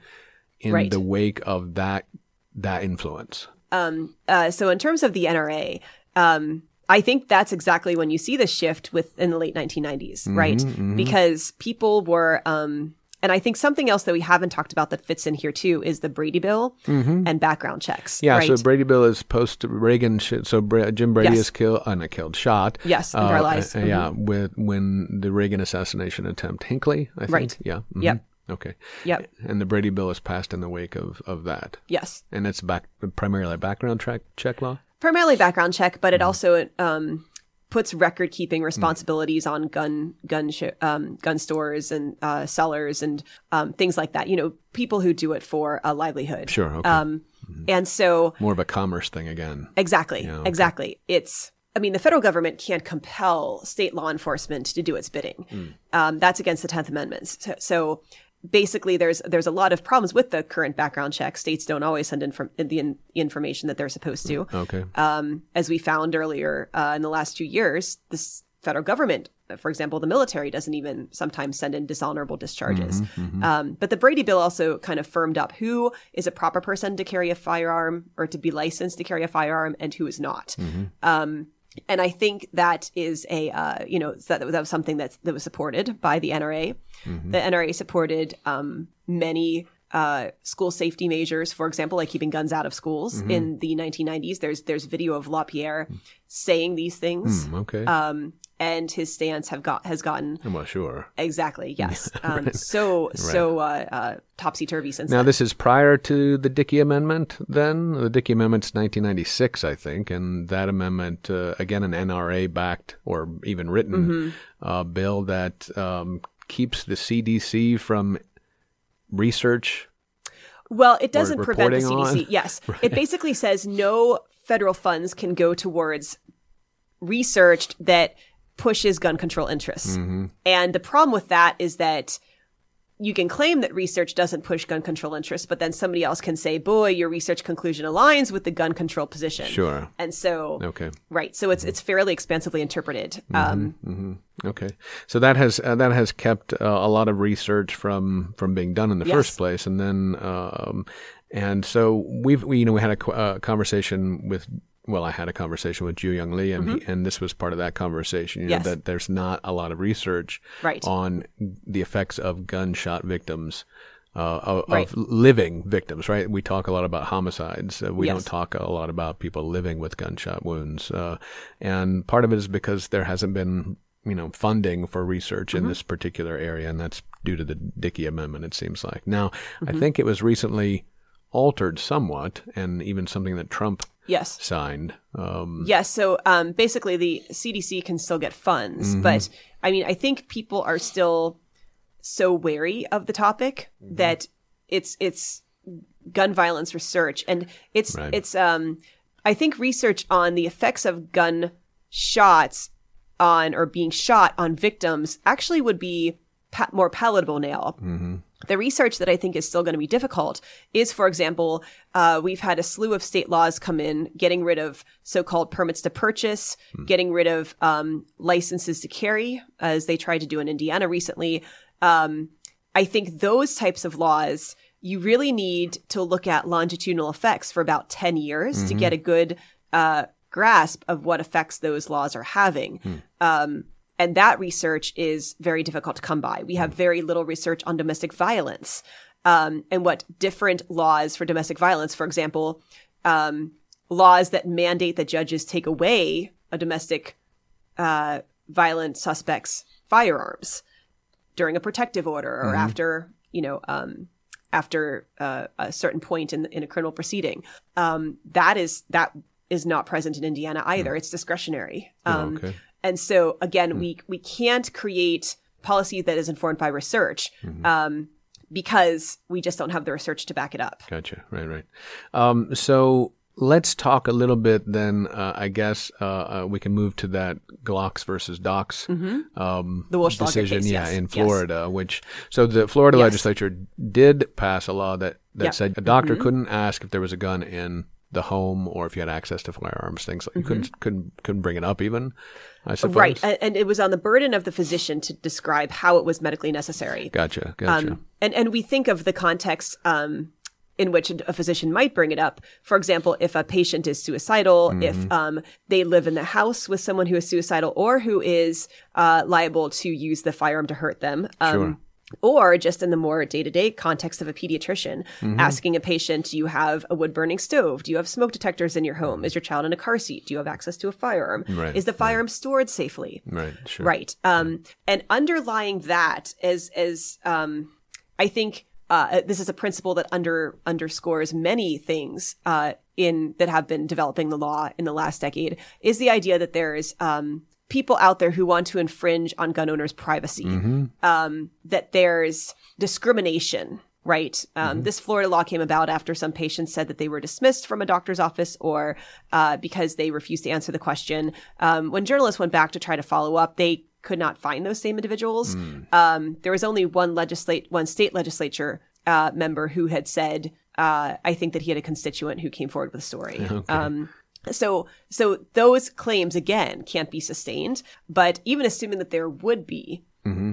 in Right. the wake of that that influence. Um, uh, so in terms of the NRA, um, I think that's exactly when you see the shift with in the late 1990s, Mm-hmm, right? Because people were, um, and I think something else that we haven't talked about that fits in here too is the Brady Bill and background checks. Mm-hmm. Yeah, right? so Brady Bill is post Reagan. Sh- so Bra- Jim Brady Yes. is killed, uh, not killed, shot. Yes, under our lies. uh, Yeah, with when the Reagan assassination attempt, Hinckley, I think. Right. Yeah. mhm. Yep. Okay. Yep. And the Brady Bill is passed in the wake of, of that, yes, and it's back primarily a background check check law. primarily background check, Mm-hmm. but it also um, puts record keeping responsibilities on gun gun sh- um, gun stores and uh, sellers and um, things like that. You know, people who do it for a livelihood. Sure. Okay. Um, and so More of a commerce thing again. Exactly. Yeah, okay. Exactly. It's, I mean, the federal government can't compel state law enforcement to do its bidding. Hmm. Um, that's against the 10th Amendment. So, so basically, there's there's a lot of problems with the current background check. States don't always send in the in, information that they're supposed to. Okay. Um, as we found earlier uh, in the last two years, this federal government, for example, the military doesn't even sometimes send in dishonorable discharges. Um, but the Brady Bill also kind of firmed up who is a proper person to carry a firearm or to be licensed to carry a firearm and who is not. Um, and I think that is a uh, you know that, that was something that that was supported by the NRA. The NRA supported um, many uh, school safety measures, for example, like keeping guns out of schools in the 1990s. There's there's video of LaPierre saying these things, Hmm, okay. um, and his stance have got has gotten well, sure. exactly yes, um, so so uh, uh, topsy turvy since Now, then. this is prior to the Dickey Amendment, then? The Dickey Amendment's 1996, I think, and that amendment, uh, again, an NRA backed or even written Mm-hmm. uh, bill that um, keeps the CDC from research. Well, it doesn't prevent the CDC. on? Yes. It basically says no federal funds can go towards research that pushes gun control interests. Mm-hmm. And the problem with that is that you can claim that research doesn't push gun control interests, but then somebody else can say, boy, your research conclusion aligns with the gun control position. Sure. And so, Okay. right. So it's, it's fairly expansively interpreted. Um, Mm-hmm. Okay, so that has uh, that has kept uh, a lot of research from from being done in the Yes. first place, and then um, and so we've we, you know we had a uh, conversation with well I had a conversation with Ju Young Lee, and he, and this was part of that conversation. You know, Mm-hmm. Yes. that there's not a lot of research Right. on the effects of gunshot victims. Uh, of, Right. of living victims, right? We talk a lot about homicides. Uh, we Yes. don't talk a lot about people living with gunshot wounds. Uh, and part of it is because there hasn't been you know, funding for research Mm-hmm. in this particular area, and that's due to the Dickey Amendment. It seems like now. Mm-hmm. I think it was recently altered somewhat, and even something that Trump Yes. signed. Um, Yes. So um, basically, the CDC can still get funds, but I mean, I think people are still so wary of the topic that it's it's gun violence research, and it's Right. it's um, I think research on the effects of gun shots on or being shot on victims actually would be pa- more palatable now. The research that I think is still going to be difficult is, for example, uh, we've had a slew of state laws come in, getting rid of so-called permits to purchase, getting rid of um, licenses to carry, as they tried to do in Indiana recently. Um, I think those types of laws, you really need to look at longitudinal effects for about 10 years to get a good uh, grasp of what effects those laws are having. Um, and that research is very difficult to come by. We have very little research on domestic violence um, and what different laws for domestic violence, for example, um, laws that mandate that judges take away a domestic uh, violent suspect's firearms during a protective order or after you know um, after uh, a certain point in in a criminal proceeding. Um, that is that is not present in Indiana either. It's discretionary. Um, okay. And so again, we we can't create policy that is informed by research um, because we just don't have the research to back it up. Gotcha. Right, right. Um, so let's talk a little bit then. Uh, I guess uh, uh, we can move to that Glocks versus Docs um, The decision. case, yeah, yes. in Yes. Florida, which so the Florida Yes. legislature did pass a law that that Yeah. said a doctor couldn't ask if there was a gun in the home or if you had access to firearms. Things like you couldn't couldn't couldn't bring it up even. I suppose. Mm-hmm. Right, and, and it was on the burden of the physician to describe how it was medically necessary. Gotcha. Gotcha. Um, and and we think of the context um, in which a physician might bring it up. For example, if a patient is suicidal, Mm-hmm. if um, they live in the house with someone who is suicidal or who is uh, liable to use the firearm to hurt them. Um, Sure. Or just in the more day to day context of a pediatrician, Mm-hmm. asking a patient, do you have a wood burning stove? Do you have smoke detectors in your home? Is your child in a car seat? Do you have access to a firearm? Right, Is the firearm stored safely? right. Sure. Right. Um, and underlying that is, is, um, I think, uh, this is a principle that under, underscores many things, uh, in, that have been developing the law in the last decade is the idea that there's, um, people out there who want to infringe on gun owners' privacy. Um, that there's discrimination. Right. Um, This Florida law came about after some patients said that they were dismissed from a doctor's office or uh, because they refused to answer the question. Um, when journalists went back to try to follow up, they could not find those same individuals. Um, there was only one legislate, one state legislature uh, member who had said, uh, "I think that he had a constituent who came forward with a story." Um, so, so those claims again can't be sustained. But even assuming that there would be,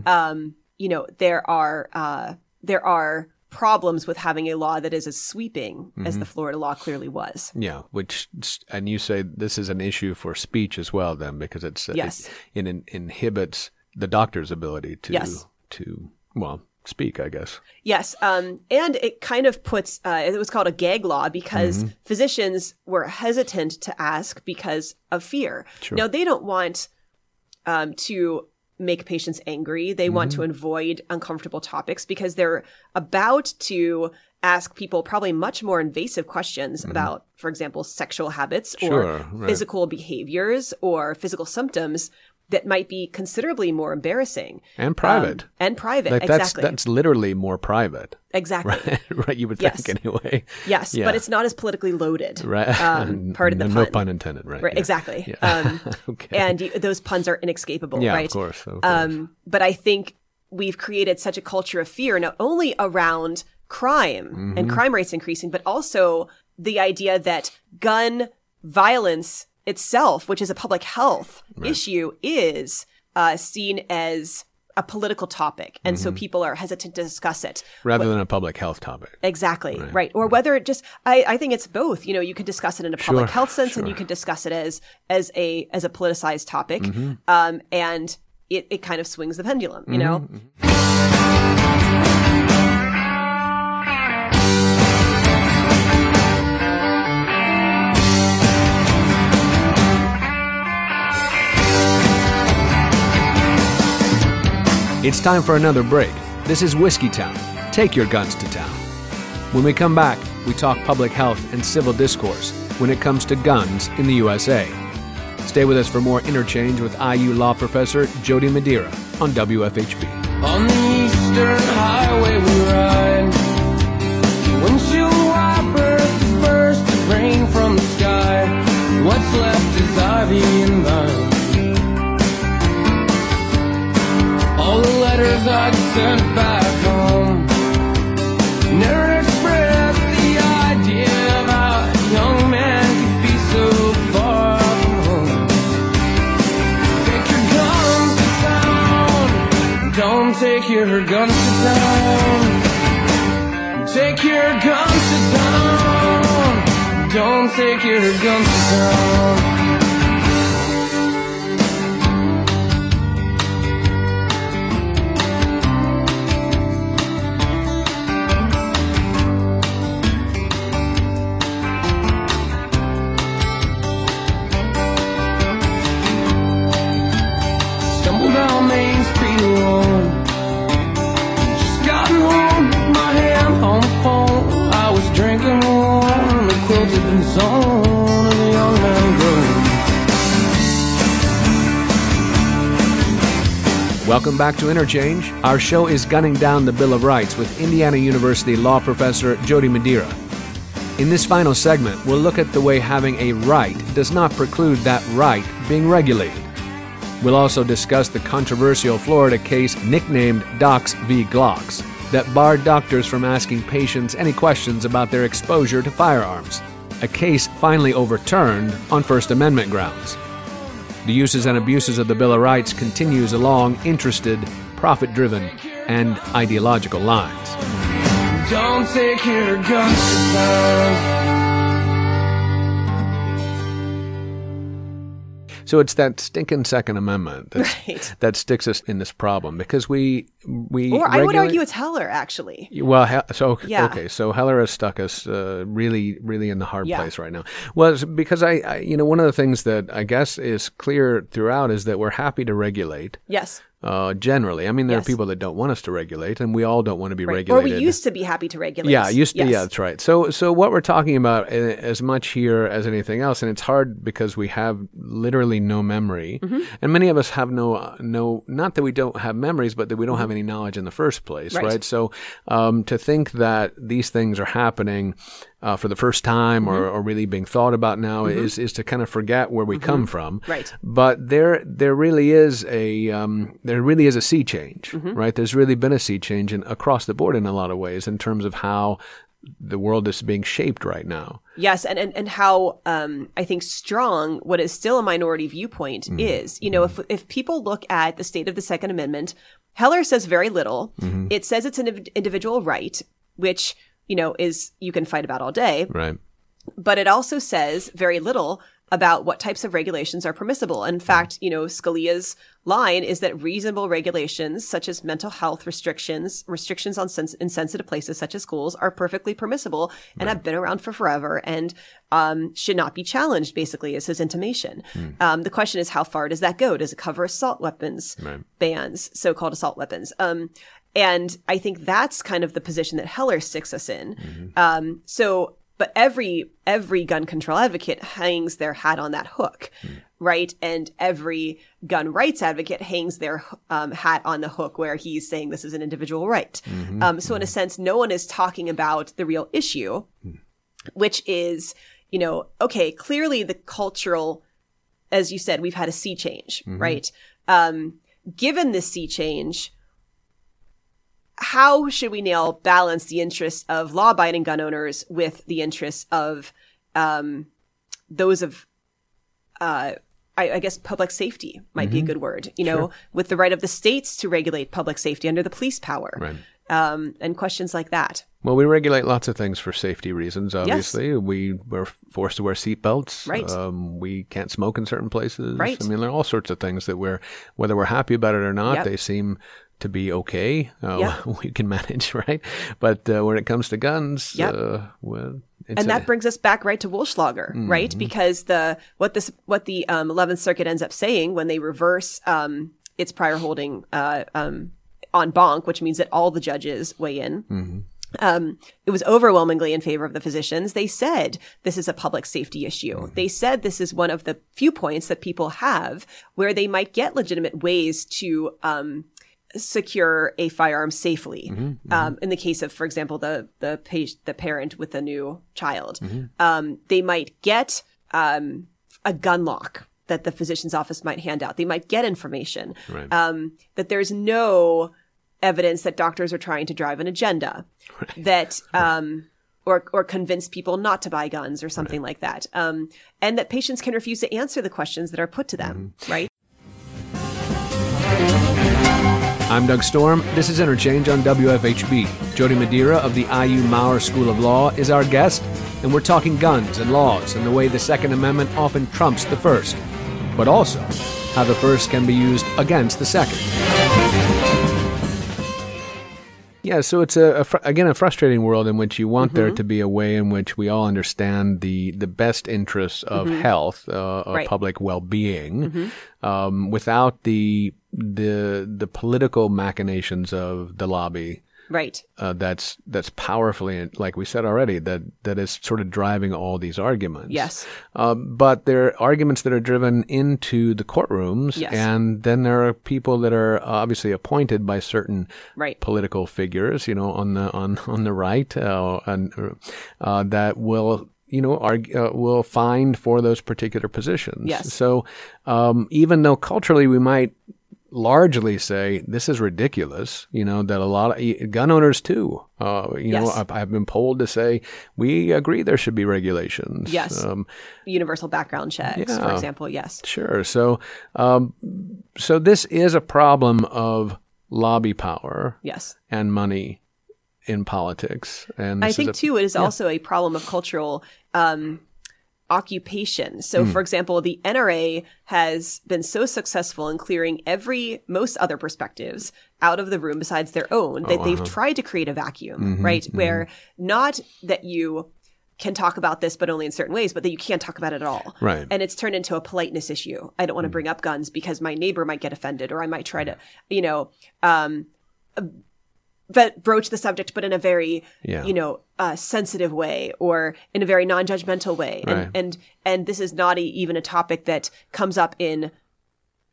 um, you know, there are uh, there are problems with having a law that is as sweeping as the Florida law clearly was. Yeah, which and you say this is an issue for speech as well, then because it's Yes. it, it inhibits the doctor's ability to Yes. to well speak, I guess. Yes, um, and it kind of puts uh, it was called a gag law because physicians were hesitant to ask because of fear. Now they don't want um, to make patients angry. They want to avoid uncomfortable topics because they're about to ask people probably much more invasive questions about, for example, sexual habits Sure, or right. physical behaviors or physical symptoms that might be considerably more embarrassing And private. Um, and private. Like that's exactly. that's literally more private, exactly. right? You would Yes. think anyway. Yes, Yeah. but it's not as politically loaded. Right. Um, part of the no pun. pun intended, right? Right, yeah. exactly. Yeah. Um, okay. and you, those puns are inescapable, yeah, right? of course. Of course. Um, but I think we've created such a culture of fear, not only around crime Mm-hmm. and crime rates increasing, but also the idea that gun violence itself, which is a public health issue, is uh, seen as a political topic. And Mm-hmm. so people are hesitant to discuss it. Rather than a public health topic. Exactly. Right. Or whether it just I, I think it's both. You know, you could discuss it in a public Sure, health sense and you could discuss it as as a as a politicized topic. Mm-hmm. Um and it, it kind of swings the pendulum, you know? It's time for another break. This is Whiskeytown. Take your guns to town. When we come back, we talk public health and civil discourse when it comes to guns in the USA. Stay with us for more interchange with IU law professor Jody Madeira on WFHB. On the eastern highway we ride. Windshield the rain from the sky. What's left is ivy and vine. Letters I sent back home never expressed the idea of how a young man could be so far from home. Take your guns to town. Don't take your guns to town. Take your guns to town. Don't take your guns to town. Welcome back to Interchange. Our show is gunning down the Bill of Rights with Indiana University law professor Jody Madeira. In this final segment, we'll look at the way having a right does not preclude that right being regulated. We'll also discuss the controversial Florida case nicknamed Docs v. Glocks that barred doctors from asking patients any questions about their exposure to firearms, a case finally overturned on First Amendment grounds. The uses and abuses of the Bill of Rights continues along interested, profit-driven, and ideological lines. So it's that stinking Second Amendment Right. that sticks us in this problem because we we Or I would argue it's Heller, actually. Well, he- so Yeah. okay, so Heller has stuck us uh, really, really in the hard Yeah. place right now. Well, because I, I, you know, one of the things that I guess is clear throughout is that we're happy to regulate. Yes. Uh, generally, I mean, there Yes. are people that don't want us to regulate, and we all don't want to be Right. Or regulated. we used to be happy to regulate. Yeah, used to. Yes. Yeah, that's right. So, so what we're talking about uh, as much here as anything else, and it's hard because we have literally no memory, Mm-hmm. and many of us have no, no, not that we don't have memories, but that we don't have any knowledge in the first place, Mm-hmm. Right. right? So, um, to think that these things are happening. Uh, for the first time, or, Mm-hmm. or really being thought about now, is is to kind of forget where we come from. Right. But there, there really is a, um, there really is a sea change, Mm-hmm. right? There's really been a sea change in, across the board in a lot of ways in terms of how the world is being shaped right now. Yes, and, and, and how um, I think strong what is still a minority viewpoint Mm-hmm. is. You know, if if people look at the state of the Second Amendment, Heller says very little. Mm-hmm. It says it's an individual right, which you know is you can fight about all day. Right. but it also says very little about what types of regulations are permissible. In fact, you know, Scalia's line is that reasonable regulations, such as mental health restrictions, restrictions on sens- in sensitive places such as schools, are perfectly permissible and have been around for forever and um, should not be challenged. Basically, is his intimation. Um, the question is, how far does that go? Does it cover assault weapons Right. bans, so-called assault weapons? Um, and I think that's kind of the position that Heller sticks us in. Um, so, but every every gun control advocate hangs their hat on that hook, right? And every gun rights advocate hangs their um, hat on the hook where he's saying this is an individual right. Um, so, in a sense, no one is talking about the real issue, which is, you know, okay, clearly the cultural, as you said, we've had a sea change, right? Um, given this sea change, how should we now balance the interests of law-abiding gun owners with the interests of um, those of, uh, I, I guess, public safety might be a good word. You know, with the right of the states to regulate public safety under the police power, Right. um, and questions like that. Well, we regulate lots of things for safety reasons. Obviously, we we're forced to wear seatbelts. Right. Um, we can't smoke in certain places. Right. I mean, there are all sorts of things that we're whether we're happy about it or not, Yep. they seem to be okay. Uh, Yep. We can manage, right? But uh, when it comes to guns, Yep. uh, well, it's and a- that brings us back right to Wollschlaeger, right? Because the what this what the um, Eleventh Circuit ends up saying when they reverse um, its prior holding uh, um, en banc, which means that all the judges weigh in. Um, it was overwhelmingly in favor of the physicians. They said this is a public safety issue. They said this is one of the few points that people have where they might get legitimate ways to um, secure a firearm safely. Um, in the case of, for example, the the pa- the parent with a new child, um, they might get um, a gun lock that the physician's office might hand out. They might get information Right. um, that there's no evidence that doctors are trying to drive an agenda that um, or or convince people not to buy guns or something like that. Um, and that patients can refuse to answer the questions that are put to them right I'm Doug Storm. This is Interchange on WFHB. Jody Madeira of the IU Maurer School of Law is our guest, and we're talking guns and laws and the way the Second Amendment often trumps the First, but also how the First can be used against the Second. Yeah, so it's a, a fr- again a frustrating world in which you want there to be a way in which we all understand the the best interests of health, uh, of Right. public well being, um, without the the the political machinations of the lobby. Right Uh, that's that's powerfully, like we said already, that that is sort of driving all these arguments. Yes. Um, but there are arguments that are driven into the courtrooms, Yes. and then there are people that are obviously appointed by certain Right. political figures, you know, on the on on the right, uh, and uh, that will you know argue, uh, will find for those particular positions. Yes. So um, even though culturally we might largely say this is ridiculous, you know, that a lot of gun owners too, uh, you know, I've, I've been polled to say we agree there should be regulations. Yes. Um, universal background checks for example yes Sure. So, um, so this is a problem of lobby power yes and money in politics, and I think a, too, it is also a problem of cultural um, occupation. So, Hmm. for example, the NRA has been so successful in clearing every most other perspectives out of the room besides their own that Oh, they've uh-huh. tried to create a vacuum, Mm-hmm, right? Where not that you can talk about this, but only in certain ways, but that you can't talk about it at all. Right. And it's turned into a politeness issue. I don't want to bring up guns because my neighbor might get offended, or I might try to, you know, um, but broach the subject, but in a very, Yeah. you know, uh, sensitive way or in a very non-judgmental way. And Right. and and this is not a, even a topic that comes up in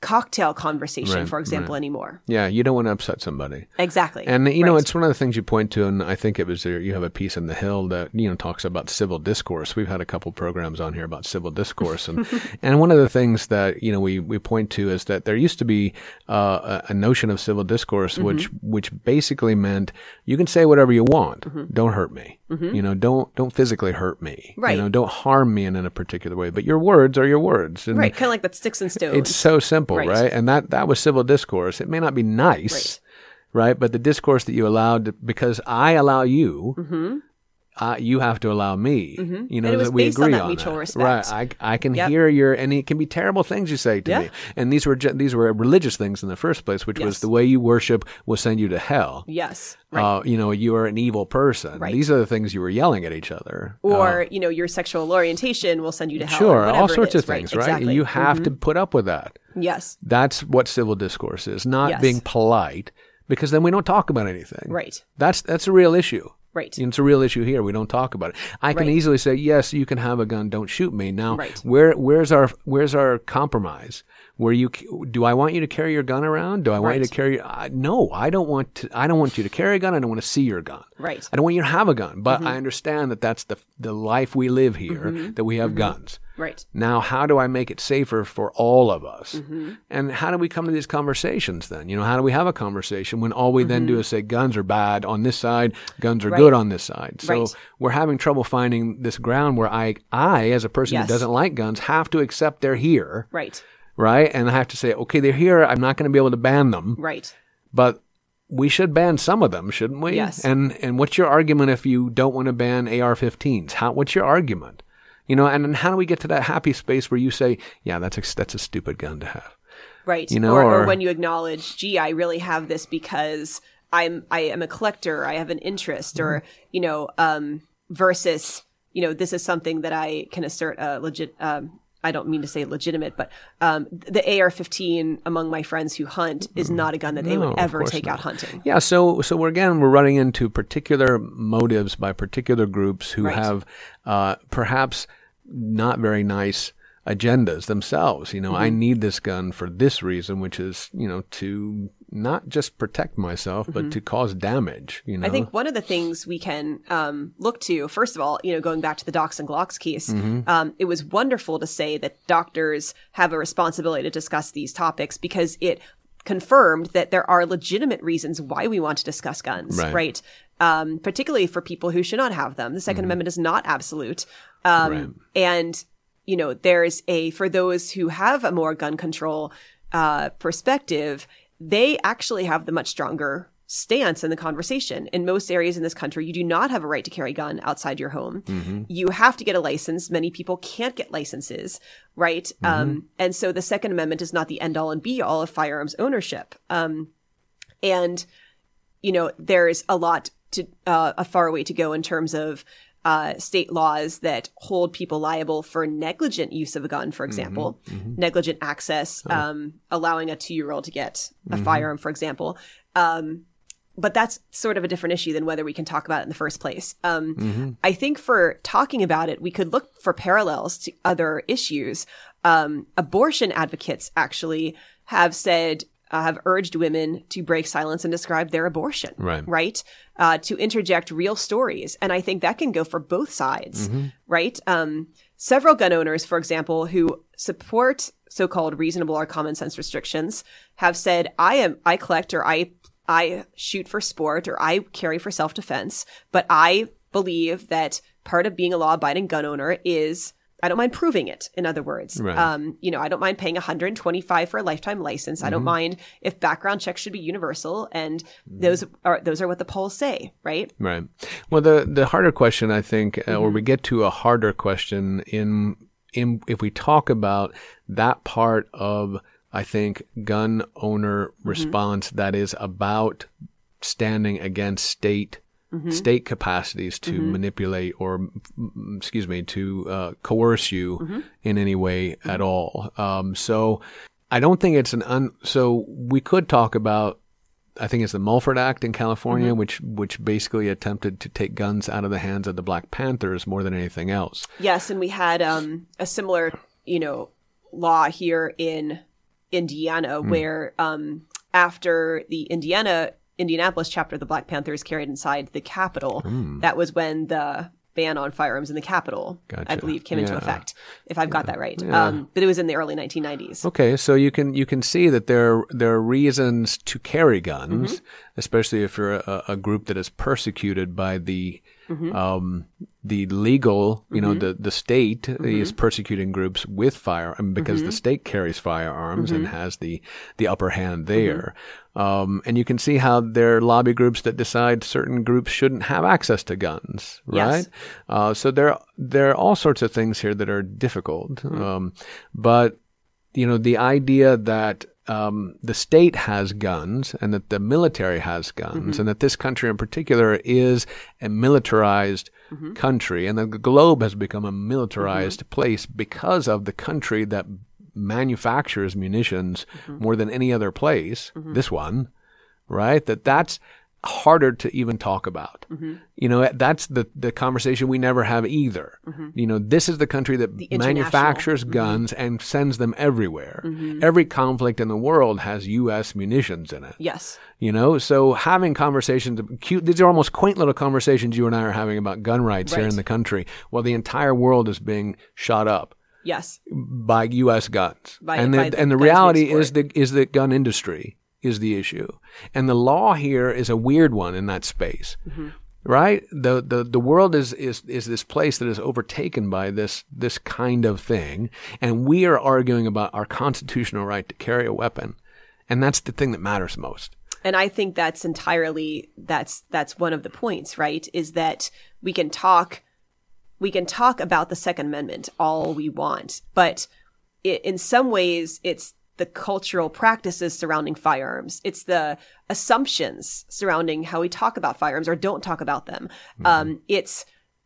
cocktail conversation, Right, for example, right. anymore. yeah, you don't want to upset somebody. Exactly. And you know, it's one of the things you point to, and I think it was there. You have a piece in the Hill that you know talks about civil discourse. We've had a couple programs on here about civil discourse, and and one of the things that you know we we point to is that there used to be uh, a, a notion of civil discourse, Mm-hmm. which which basically meant you can say whatever you want, Mm-hmm. don't hurt me. Mm-hmm. You know, don't don't physically hurt me. Right. You know, don't harm me in, in a particular way. But your words are your words. And right. Kind of like that sticks and stones. It's so simple, Right. right? And that that was civil discourse. It may not be nice, right? But the discourse that you allowed, because I allow you, mm-hmm. Uh, you have to allow me. You know Mm-hmm. It was that we based on agree that mutual that. respect. Right? I I can Yep. hear your, and it can be terrible things you say to Yeah. me. And these were these were religious things in the first place, which was the way you worship will send you to hell. yes. Right. Uh, you know, you are an evil person. Right. These are the things you were yelling at each other. or you know, your sexual orientation will send you to hell. Sure, all sorts is. of things, right? right? Exactly. Mm-hmm. You have to put up with that. Yes. That's what civil discourse is, not Yes. being polite, because then we don't talk about anything. Right. That's that's a real issue. Right. And it's a real issue here. We don't talk about it. I can Right. easily say, yes, you can have a gun. Don't shoot me. Now, Right. where where's our where's our compromise? Where you do I want you to carry your gun around? Do I want you to carry? Uh, no, I don't want to. I don't want you to carry a gun. I don't want to see your gun. Right. I don't want you to have a gun. But Mm-hmm. I understand that that's the the life we live here. That we have guns. Right. Now, how do I make it safer for all of us? Mm-hmm. And how do we come to these conversations then? You know, how do we have a conversation when all we then do is say guns are bad on this side, guns are Mm-hmm. Right. good on this side? So Right. we're having trouble finding this ground where I, I as a person Yes. who doesn't like guns, have to accept they're here, Right. right? And I have to say, okay, they're here. I'm not going to be able to ban them, Right. but we should ban some of them, shouldn't we? Yes. And and what's your argument if you don't want to ban AR-15s? How? What's your argument? You know, and then how do we get to that happy space where you say, yeah, that's a, that's a stupid gun to have? Right. You know, or, or or- when you acknowledge, gee, I really have this because I'm I am a collector, I have an interest, or Mm-hmm. you know, um, versus you know, this is something that I can assert a legit um, I don't mean to say legitimate, but um, the AR-15 among my friends who hunt is not a gun that they No, would ever take not. out hunting. Yeah, so so we're again we're running into particular motives by particular groups who Right. have uh, perhaps not very nice agendas themselves. You know, Mm-hmm. I need this gun for this reason, which is you know to not just protect myself, but to cause damage. You know, Mm-hmm. I think one of the things we can um, look to, first of all, you know, going back to the Docs and Glocks case, Mm-hmm. um, it was wonderful to say that doctors have a responsibility to discuss these topics because it confirmed that there are legitimate reasons why we want to discuss guns, Right. right? Um, particularly for people who should not have them. The 2nd Amendment is not absolute. Um, Right. And, you know, there's a, for those who have a more gun control uh, perspective, they actually have the much stronger stance in the conversation. In most areas in this country, you do not have a right to carry a gun outside your home. You have to get a license. Many people can't get licenses, right? Um, and so the Second Amendment is not the end all and be all of firearms ownership. Um, and you know there's a lot to uh, a far way to go in terms of uh, state laws that hold people liable for negligent use of a gun, for example, negligent access, um, allowing a two-year-old to get a firearm, for example. Um, but that's sort of a different issue than whether we can talk about it in the first place. Um, I think for talking about it, we could look for parallels to other issues. Um, abortion advocates actually have said, uh, have urged women to break silence and describe their abortion, Right. right? Uh, to interject real stories. And I think that can go for both sides, right? Um, several gun owners, for example, who support so-called reasonable or common sense restrictions have said, I am, I collect or I, I shoot for sport or I carry for self-defense, but I believe that part of being a law-abiding gun owner is I don't mind proving it. In other words, Right. um, you know, I don't mind paying 125 for a lifetime license. I don't mind if background checks should be universal, and those are those are what the polls say, right? Right. Well, the the harder question, I think, uh, Mm-hmm. or we get to a harder question in in if we talk about that part of, I think, gun owner Mm-hmm. response that is about standing against state. Mm-hmm. State capacities to manipulate or, mm, excuse me, to uh, coerce you Mm-hmm. in any way at all. Um, so, I don't think it's an un. So we could talk about I think it's the Mulford Act in California, Mm-hmm. which which basically attempted to take guns out of the hands of the Black Panthers more than anything else. Yes, and we had um, a similar, you know, law here in Indiana where um, after the Indiana Indianapolis chapter of the Black Panthers carried inside the Capitol, that was when the ban on firearms in the Capitol, I believe, came into effect. If I've got that right, um, but it was in the early 1990s. Okay, so you can you can see that there there are reasons to carry guns, Mm-hmm. especially if you're a, a group that is persecuted by the Mm-hmm. um, the legal, you know, the the state is persecuting groups with fire because Mm-hmm. the state carries firearms and has the the upper hand there. Um, and you can see how there are lobby groups that decide certain groups shouldn't have access to guns, right? Yes. Uh, so there there are all sorts of things here that are difficult. Um, but you know, the idea that um, the state has guns and that the military has guns mm-hmm. and that this country in particular is a militarized mm-hmm. country and the globe has become a militarized mm-hmm. place because of the country that manufactures munitions more than any other place, this one, right? That that's harder to even talk about. Mm-hmm. You know, that's the the conversation we never have either. You know, this is the country that Mm-hmm. international. manufactures Mm-hmm. guns and sends them everywhere. Every conflict in the world has U.S. munitions in it. Yes. You know, so having conversations, cute, these are almost quaint little conversations you and I are having about gun rights here in the country, while the entire world is being shot up Yes. by U.S. guns. By- and the, the and the reality is the is the gun industry is the issue, and the law here is a weird one in that space. Mm-hmm. Right, the, the the world is, is is this place that is overtaken by this this kind of thing, and we are arguing about our constitutional right to carry a weapon, and that's the thing that matters most. and i think that's entirely that's that's one of the points right is that we can talk we can talk about the second amendment all we want but it, in some ways it's the cultural practices surrounding firearms it's the assumptions surrounding how we talk about firearms or don't talk about them um, it's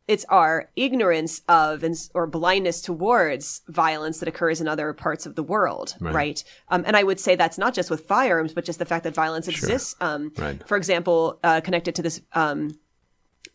it's our ignorance of and, or blindness towards violence that occurs in other parts of the world, right? Um, and I would say that's not just with firearms, but just the fact that violence exists. Um, Right. For example, uh, connected to this, um,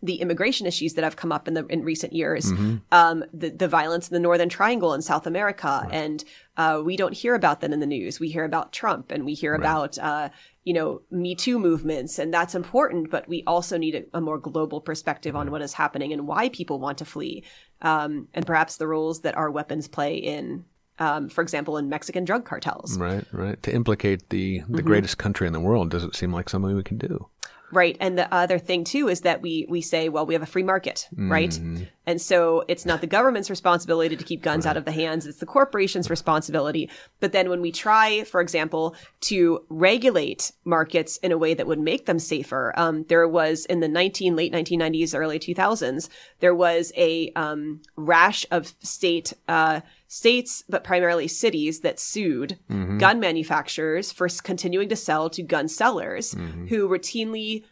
the immigration issues that have come up in the in recent years, um, the the violence in the Northern Triangle in South America, and uh, we don't hear about that in the news. We hear about Trump, and we hear about uh, you know Me Too movements, and that's important. But we also need a, a more global perspective on what is happening and why people want to flee, um, and perhaps the roles that our weapons play in. Um, for example, in Mexican drug cartels. Right, right. To implicate the the greatest country in the world doesn't seem like something we can do. Right. And the other thing too is that we we say, well, we have a free market, right? And so it's not the government's responsibility to keep guns out of the hands, it's the corporation's responsibility. But then when we try, for example, to regulate markets in a way that would make them safer, um, there was in the 19 late 1990s, early 2000s, there was a um, rash of state uh, states, but primarily cities, that sued gun manufacturers for continuing to sell to gun sellers who routinely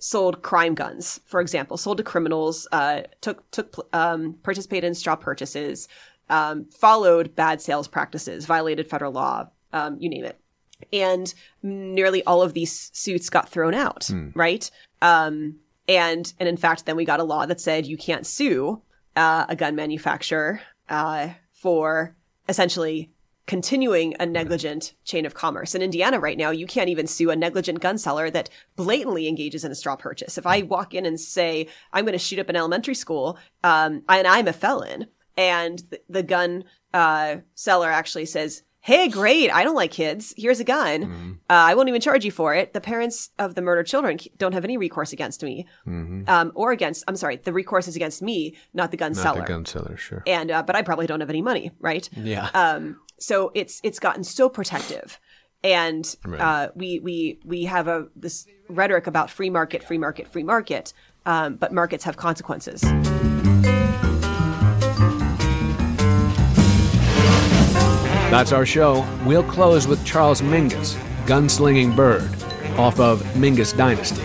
sold crime guns, for example, sold to criminals, uh, took took um, participated in straw purchases, um, followed bad sales practices, violated federal law, um, you name it, and nearly all of these suits got thrown out, right? Um, and and in fact, then we got a law that said you can't sue uh, a gun manufacturer uh, for essentially continuing a negligent chain of commerce. In Indiana right now, you can't even sue a negligent gun seller that blatantly engages in a straw purchase. If I walk in and say, I'm going to shoot up an elementary school, um, and I'm a felon, and the, the gun uh, seller actually says, Hey, great. I don't like kids. Here's a gun. Uh, I won't even charge you for it. The parents of the murdered children don't have any recourse against me. Um, or against, I'm sorry, the recourse is against me, not the gun Not seller the gun seller, sure. and uh, but I probably don't have any money, right? Yeah. Um, so it's it's gotten so protective, and uh, we we we have a this rhetoric about free market, free market, free market, um, but markets have consequences. That's our show. We'll close with Charles Mingus, Gunslinging Bird, off of Mingus Dynasty.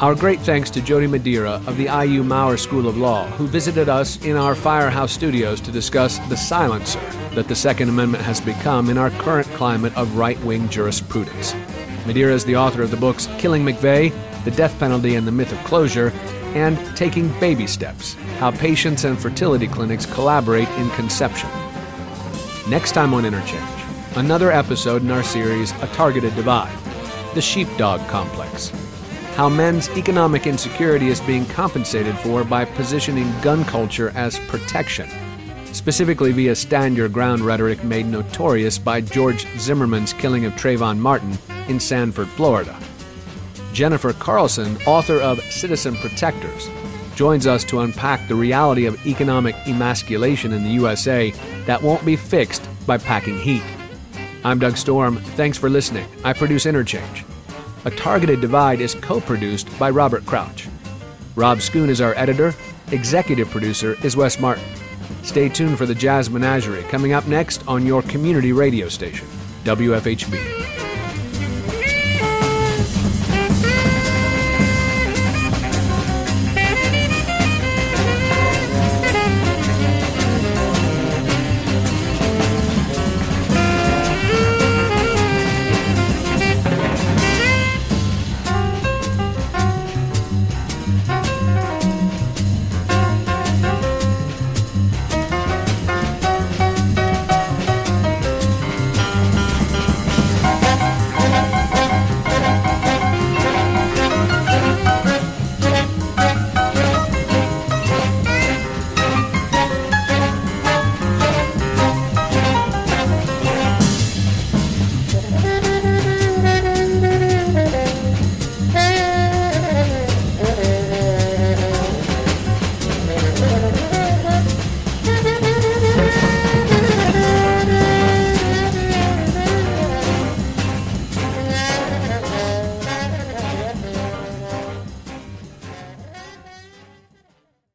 Our great thanks to Jody Madeira of the IU Maurer School of Law, who visited us in our Firehouse studios to discuss the silencer that the Second Amendment has become in our current climate of right wing jurisprudence. Madeira is the author of the books Killing McVeigh, The Death Penalty and the Myth of Closure, and Taking Baby Steps How Patients and Fertility Clinics Collaborate in Conception. Next time on Interchange, another episode in our series A Targeted Divide The Sheepdog Complex. How men's economic insecurity is being compensated for by positioning gun culture as protection, specifically via stand your ground rhetoric made notorious by George Zimmerman's killing of Trayvon Martin in Sanford, Florida. Jennifer Carlson, author of Citizen Protectors, joins us to unpack the reality of economic emasculation in the USA that won't be fixed by packing heat. I'm Doug Storm. Thanks for listening. I produce Interchange. A Targeted Divide is co produced by Robert Crouch. Rob Schoon is our editor. Executive producer is Wes Martin. Stay tuned for the Jazz Menagerie coming up next on your community radio station, WFHB.